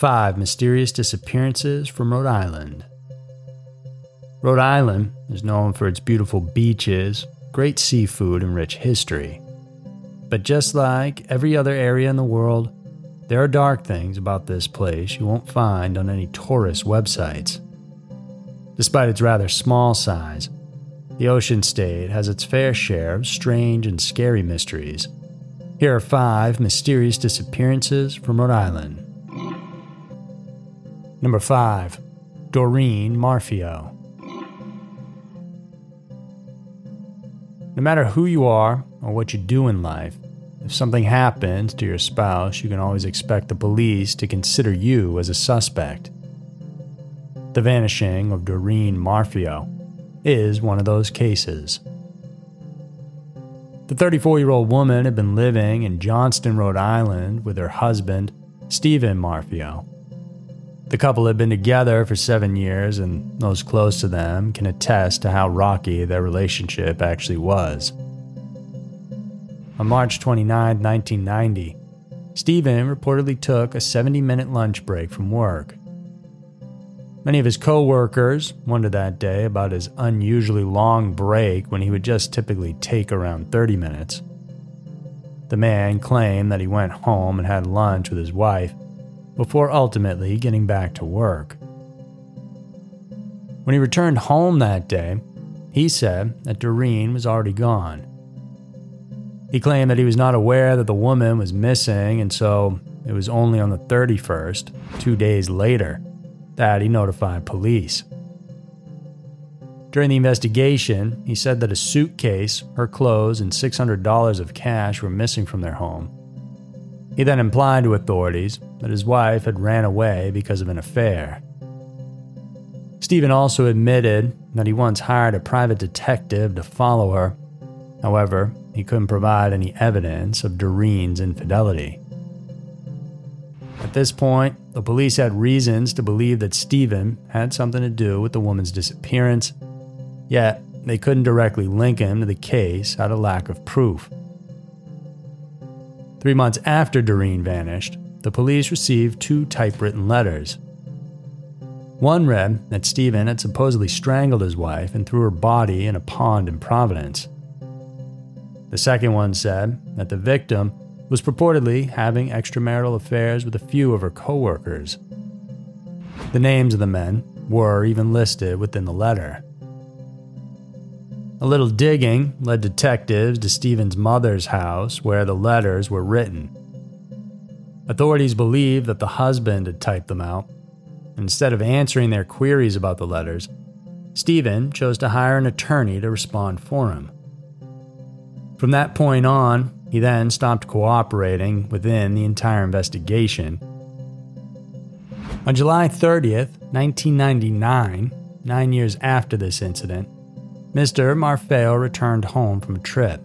Five mysterious disappearances from Rhode Island. Rhode Island is known for its beautiful beaches, great seafood, and rich history. But just like every other area in the world, there are dark things about this place you won't find on any tourist websites. Despite its rather small size, the Ocean State has its fair share of strange and scary mysteries. Here are five mysterious disappearances from Rhode Island. Number 5. Doreen Marfeo. No matter who you are or what you do in life, if something happens to your spouse, you can always expect the police to consider you as a suspect. The vanishing of Doreen Marfeo is one of those cases. The 34 year old woman had been living in Johnston, Rhode Island with her husband, Stephen Marfeo. The couple had been together for seven years, and those close to them can attest to how rocky their relationship actually was. On March 29, 1990, Stephen reportedly took a 70 minute lunch break from work. Many of his co workers wondered that day about his unusually long break when he would just typically take around 30 minutes. The man claimed that he went home and had lunch with his wife before ultimately getting back to work. When he returned home that day, he said that Doreen was already gone. He claimed that he was not aware that the woman was missing, and so it was only on the 31st, two days later, that he notified police. During the investigation, he said that a suitcase, her clothes, and $600 of cash were missing from their home. He then implied to authorities that his wife had ran away because of an affair. Stephen also admitted that he once hired a private detective to follow her. However, he couldn't provide any evidence of Doreen's infidelity. At this point, the police had reasons to believe that Stephen had something to do with the woman's disappearance, yet they couldn't directly link him to the case out of lack of proof. Three months after Doreen vanished, the police received two typewritten letters. One read that Stephen had supposedly strangled his wife and threw her body in a pond in Providence. The second one said that the victim was purportedly having extramarital affairs with a few of her coworkers. The names of the men were even listed within the letter. A little digging led detectives to Stephen's mother's house where the letters were written. Authorities believe that the husband had typed them out. Instead of answering their queries about the letters, Stephen chose to hire an attorney to respond for him. From that point on, he then stopped cooperating within the entire investigation. On July 30th, 1999, nine years after this incident, Mr. Marfeo returned home from a trip.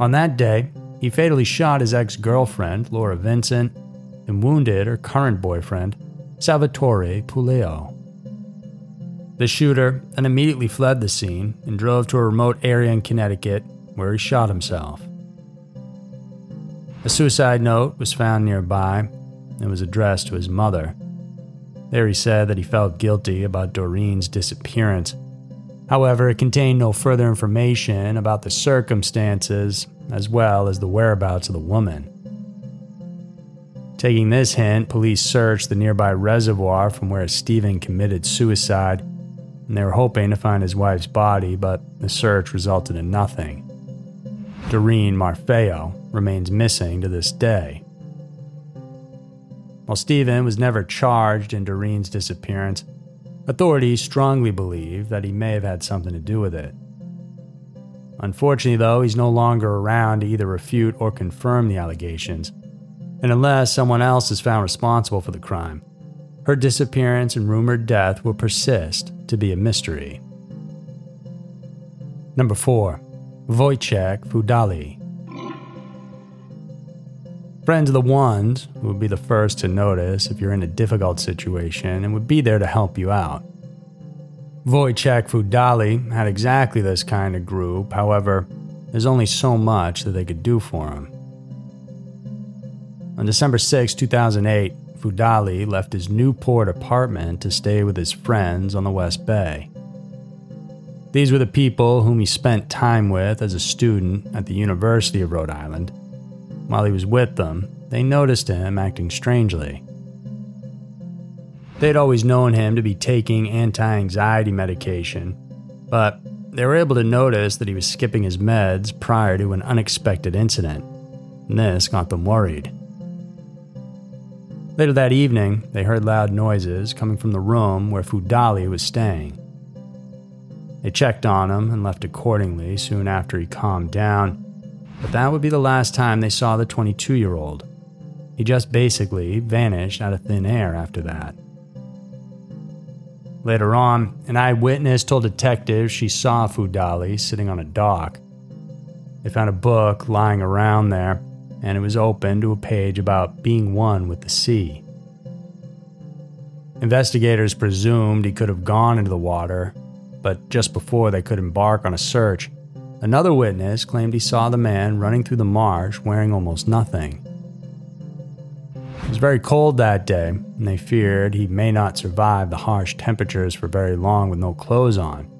On that day, he fatally shot his ex girlfriend, Laura Vincent, and wounded her current boyfriend, Salvatore Puleo. The shooter then immediately fled the scene and drove to a remote area in Connecticut where he shot himself. A suicide note was found nearby and was addressed to his mother. There he said that he felt guilty about Doreen's disappearance However, it contained no further information about the circumstances as well as the whereabouts of the woman. Taking this hint, police searched the nearby reservoir from where Stephen committed suicide, and they were hoping to find his wife's body, but the search resulted in nothing. Doreen Marfeo remains missing to this day. While Stephen was never charged in Doreen's disappearance, Authorities strongly believe that he may have had something to do with it. Unfortunately, though, he's no longer around to either refute or confirm the allegations, and unless someone else is found responsible for the crime, her disappearance and rumored death will persist to be a mystery. Number 4. Wojciech Fudali Friends are the ones would be the first to notice if you're in a difficult situation and would be there to help you out. Wojciech Fudali had exactly this kind of group, however, there's only so much that they could do for him. On December 6, 2008, Fudali left his Newport apartment to stay with his friends on the West Bay. These were the people whom he spent time with as a student at the University of Rhode Island. While he was with them, they noticed him acting strangely. They'd always known him to be taking anti anxiety medication, but they were able to notice that he was skipping his meds prior to an unexpected incident, and this got them worried. Later that evening, they heard loud noises coming from the room where Fudali was staying. They checked on him and left accordingly soon after he calmed down, but that would be the last time they saw the 22 year old. He just basically vanished out of thin air after that. Later on, an eyewitness told detectives she saw Fudali sitting on a dock. They found a book lying around there, and it was open to a page about being one with the sea. Investigators presumed he could have gone into the water, but just before they could embark on a search, another witness claimed he saw the man running through the marsh wearing almost nothing. It was very cold that day, and they feared he may not survive the harsh temperatures for very long with no clothes on.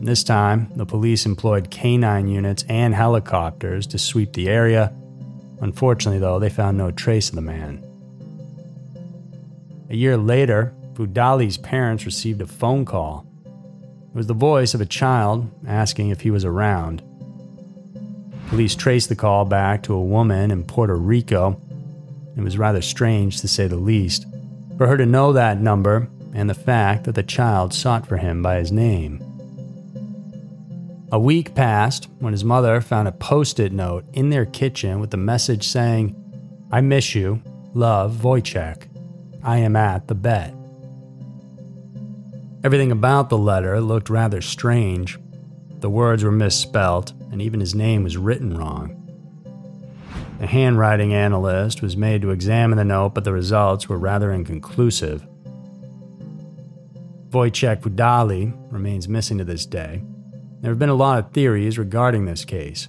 This time, the police employed canine units and helicopters to sweep the area. Unfortunately, though, they found no trace of the man. A year later, Fudali's parents received a phone call. It was the voice of a child asking if he was around. Police traced the call back to a woman in Puerto Rico it was rather strange, to say the least, for her to know that number and the fact that the child sought for him by his name. A week passed when his mother found a post it note in their kitchen with the message saying, I miss you, love Wojciech. I am at the bet. Everything about the letter looked rather strange. The words were misspelt, and even his name was written wrong. A handwriting analyst was made to examine the note, but the results were rather inconclusive. Wojciech Fudali remains missing to this day. There have been a lot of theories regarding this case.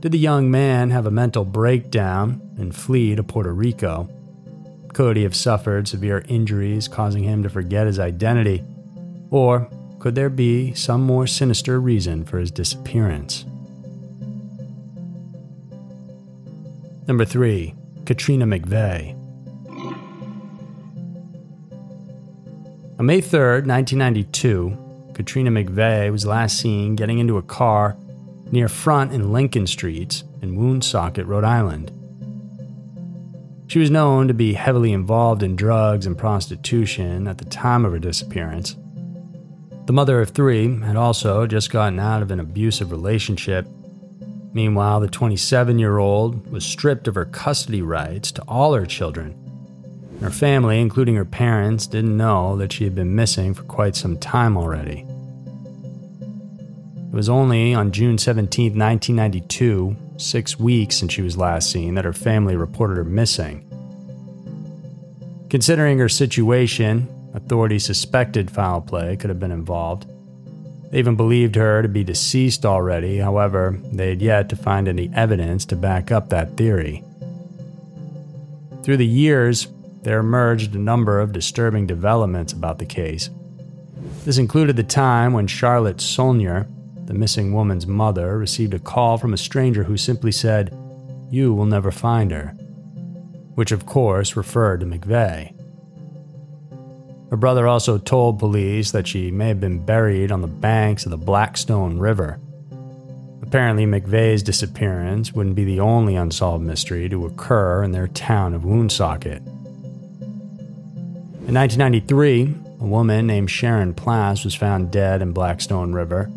Did the young man have a mental breakdown and flee to Puerto Rico? Could he have suffered severe injuries causing him to forget his identity? Or could there be some more sinister reason for his disappearance? Number 3. Katrina McVeigh. On May 3, 1992, Katrina McVeigh was last seen getting into a car near Front and Lincoln Streets in Woonsocket, Rhode Island. She was known to be heavily involved in drugs and prostitution at the time of her disappearance. The mother of three had also just gotten out of an abusive relationship Meanwhile, the 27 year old was stripped of her custody rights to all her children. Her family, including her parents, didn't know that she had been missing for quite some time already. It was only on June 17, 1992, six weeks since she was last seen, that her family reported her missing. Considering her situation, authorities suspected foul play could have been involved. They even believed her to be deceased already, however, they had yet to find any evidence to back up that theory. Through the years, there emerged a number of disturbing developments about the case. This included the time when Charlotte Saulnier, the missing woman's mother, received a call from a stranger who simply said, You will never find her, which of course referred to McVeigh. Her brother also told police that she may have been buried on the banks of the Blackstone River. Apparently, McVeigh's disappearance wouldn't be the only unsolved mystery to occur in their town of Woonsocket. In 1993, a woman named Sharon Plass was found dead in Blackstone River.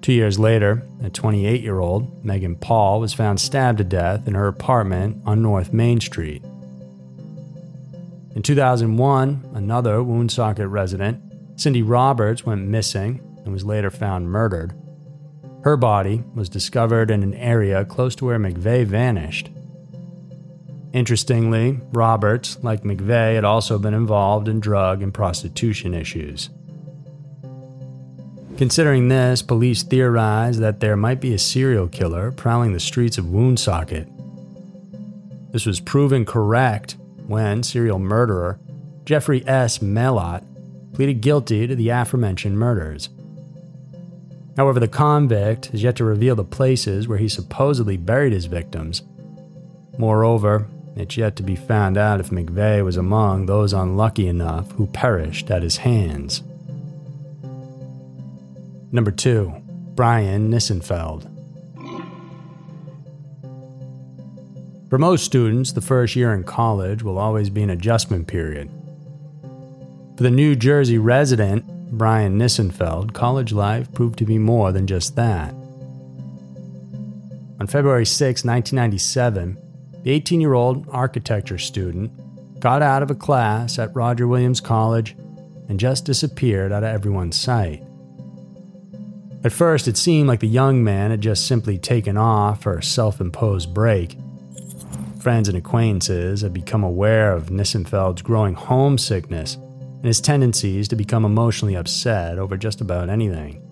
Two years later, a 28 year old, Megan Paul, was found stabbed to death in her apartment on North Main Street. In 2001, another Woonsocket resident, Cindy Roberts, went missing and was later found murdered. Her body was discovered in an area close to where McVeigh vanished. Interestingly, Roberts, like McVeigh, had also been involved in drug and prostitution issues. Considering this, police theorized that there might be a serial killer prowling the streets of Woonsocket. This was proven correct when serial murderer Jeffrey S. Melott pleaded guilty to the aforementioned murders. However, the convict has yet to reveal the places where he supposedly buried his victims. Moreover, it's yet to be found out if McVeigh was among those unlucky enough who perished at his hands. Number 2. Brian Nissenfeld. For most students, the first year in college will always be an adjustment period. For the New Jersey resident, Brian Nissenfeld, college life proved to be more than just that. On February 6, 1997, the 18 year old architecture student got out of a class at Roger Williams College and just disappeared out of everyone's sight. At first, it seemed like the young man had just simply taken off for a self imposed break. Friends and acquaintances had become aware of Nissenfeld's growing homesickness and his tendencies to become emotionally upset over just about anything.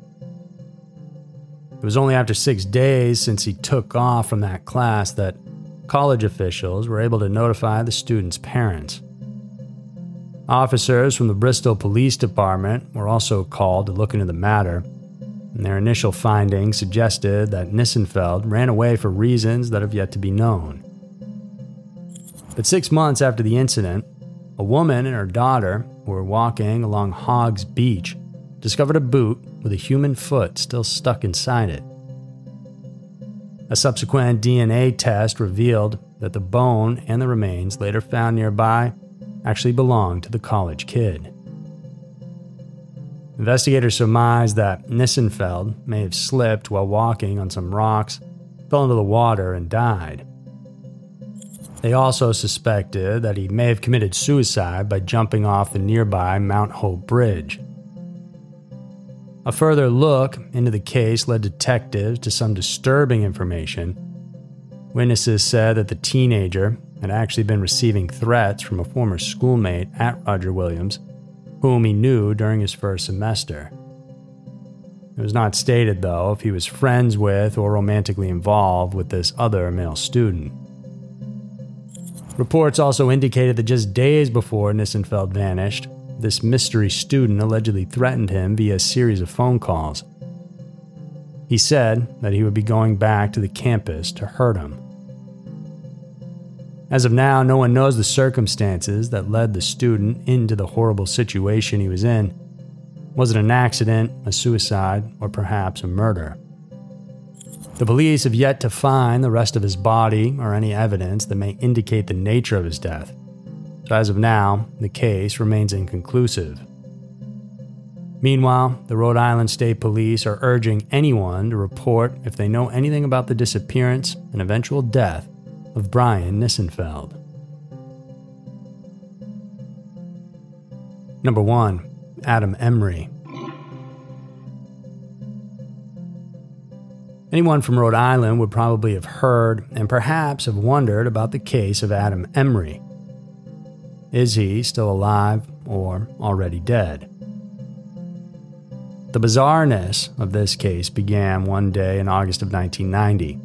It was only after six days since he took off from that class that college officials were able to notify the student's parents. Officers from the Bristol Police Department were also called to look into the matter, and their initial findings suggested that Nissenfeld ran away for reasons that have yet to be known. But six months after the incident, a woman and her daughter who were walking along Hoggs Beach discovered a boot with a human foot still stuck inside it. A subsequent DNA test revealed that the bone and the remains later found nearby actually belonged to the college kid. Investigators surmised that Nissenfeld may have slipped while walking on some rocks, fell into the water, and died. They also suspected that he may have committed suicide by jumping off the nearby Mount Hope Bridge. A further look into the case led detectives to some disturbing information. Witnesses said that the teenager had actually been receiving threats from a former schoolmate at Roger Williams, whom he knew during his first semester. It was not stated, though, if he was friends with or romantically involved with this other male student. Reports also indicated that just days before Nissenfeld vanished, this mystery student allegedly threatened him via a series of phone calls. He said that he would be going back to the campus to hurt him. As of now, no one knows the circumstances that led the student into the horrible situation he was in. Was it an accident, a suicide, or perhaps a murder? The police have yet to find the rest of his body or any evidence that may indicate the nature of his death. So, as of now, the case remains inconclusive. Meanwhile, the Rhode Island State Police are urging anyone to report if they know anything about the disappearance and eventual death of Brian Nissenfeld. Number 1. Adam Emery. Anyone from Rhode Island would probably have heard and perhaps have wondered about the case of Adam Emery. Is he still alive or already dead? The bizarreness of this case began one day in August of 1990.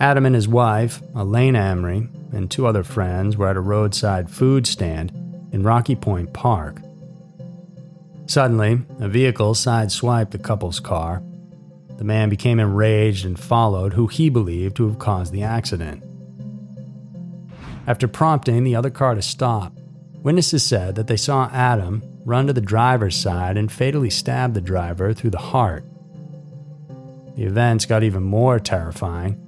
Adam and his wife, Elena Emery, and two other friends were at a roadside food stand in Rocky Point Park. Suddenly, a vehicle sideswiped the couple's car the man became enraged and followed who he believed to have caused the accident. After prompting the other car to stop, witnesses said that they saw Adam run to the driver's side and fatally stab the driver through the heart. The events got even more terrifying.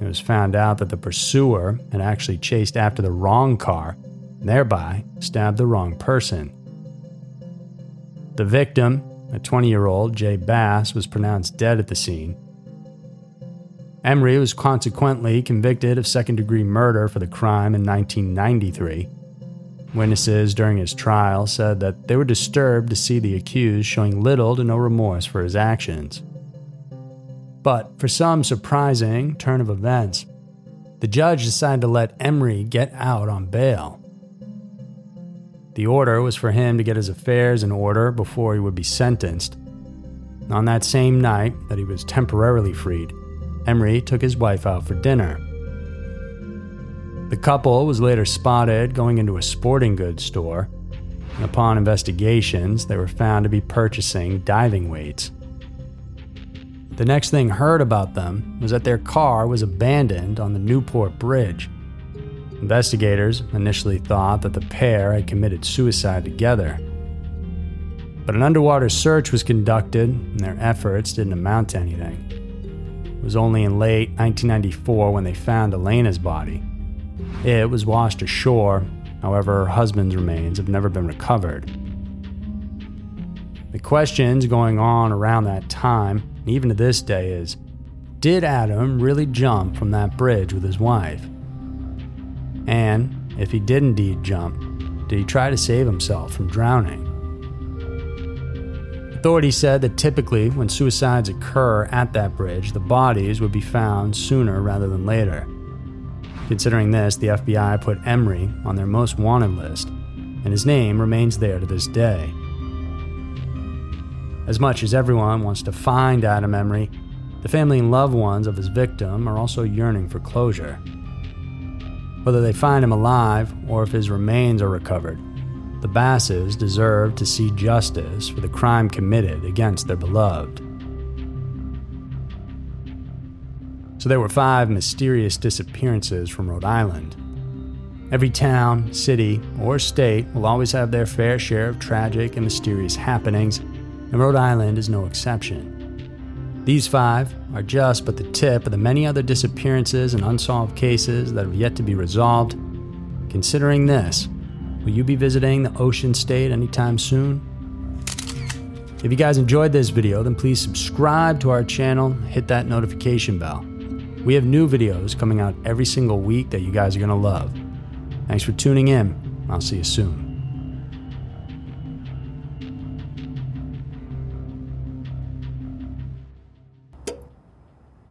It was found out that the pursuer had actually chased after the wrong car, and thereby stabbed the wrong person. The victim a 20 year old, Jay Bass, was pronounced dead at the scene. Emery was consequently convicted of second degree murder for the crime in 1993. Witnesses during his trial said that they were disturbed to see the accused showing little to no remorse for his actions. But for some surprising turn of events, the judge decided to let Emery get out on bail. The order was for him to get his affairs in order before he would be sentenced. On that same night that he was temporarily freed, Emery took his wife out for dinner. The couple was later spotted going into a sporting goods store, and upon investigations, they were found to be purchasing diving weights. The next thing heard about them was that their car was abandoned on the Newport Bridge. Investigators initially thought that the pair had committed suicide together. But an underwater search was conducted, and their efforts didn't amount to anything. It was only in late 1994 when they found Elena's body. It was washed ashore, however, her husband's remains have never been recovered. The questions going on around that time, even to this day, is Did Adam really jump from that bridge with his wife? And if he did indeed jump, did he try to save himself from drowning? Authorities said that typically, when suicides occur at that bridge, the bodies would be found sooner rather than later. Considering this, the FBI put Emery on their most wanted list, and his name remains there to this day. As much as everyone wants to find Adam Emery, the family and loved ones of his victim are also yearning for closure. Whether they find him alive or if his remains are recovered, the Basses deserve to see justice for the crime committed against their beloved. So there were five mysterious disappearances from Rhode Island. Every town, city, or state will always have their fair share of tragic and mysterious happenings, and Rhode Island is no exception. These five are just but the tip of the many other disappearances and unsolved cases that have yet to be resolved. Considering this, will you be visiting the Ocean State anytime soon? If you guys enjoyed this video, then please subscribe to our channel, hit that notification bell. We have new videos coming out every single week that you guys are going to love. Thanks for tuning in. I'll see you soon.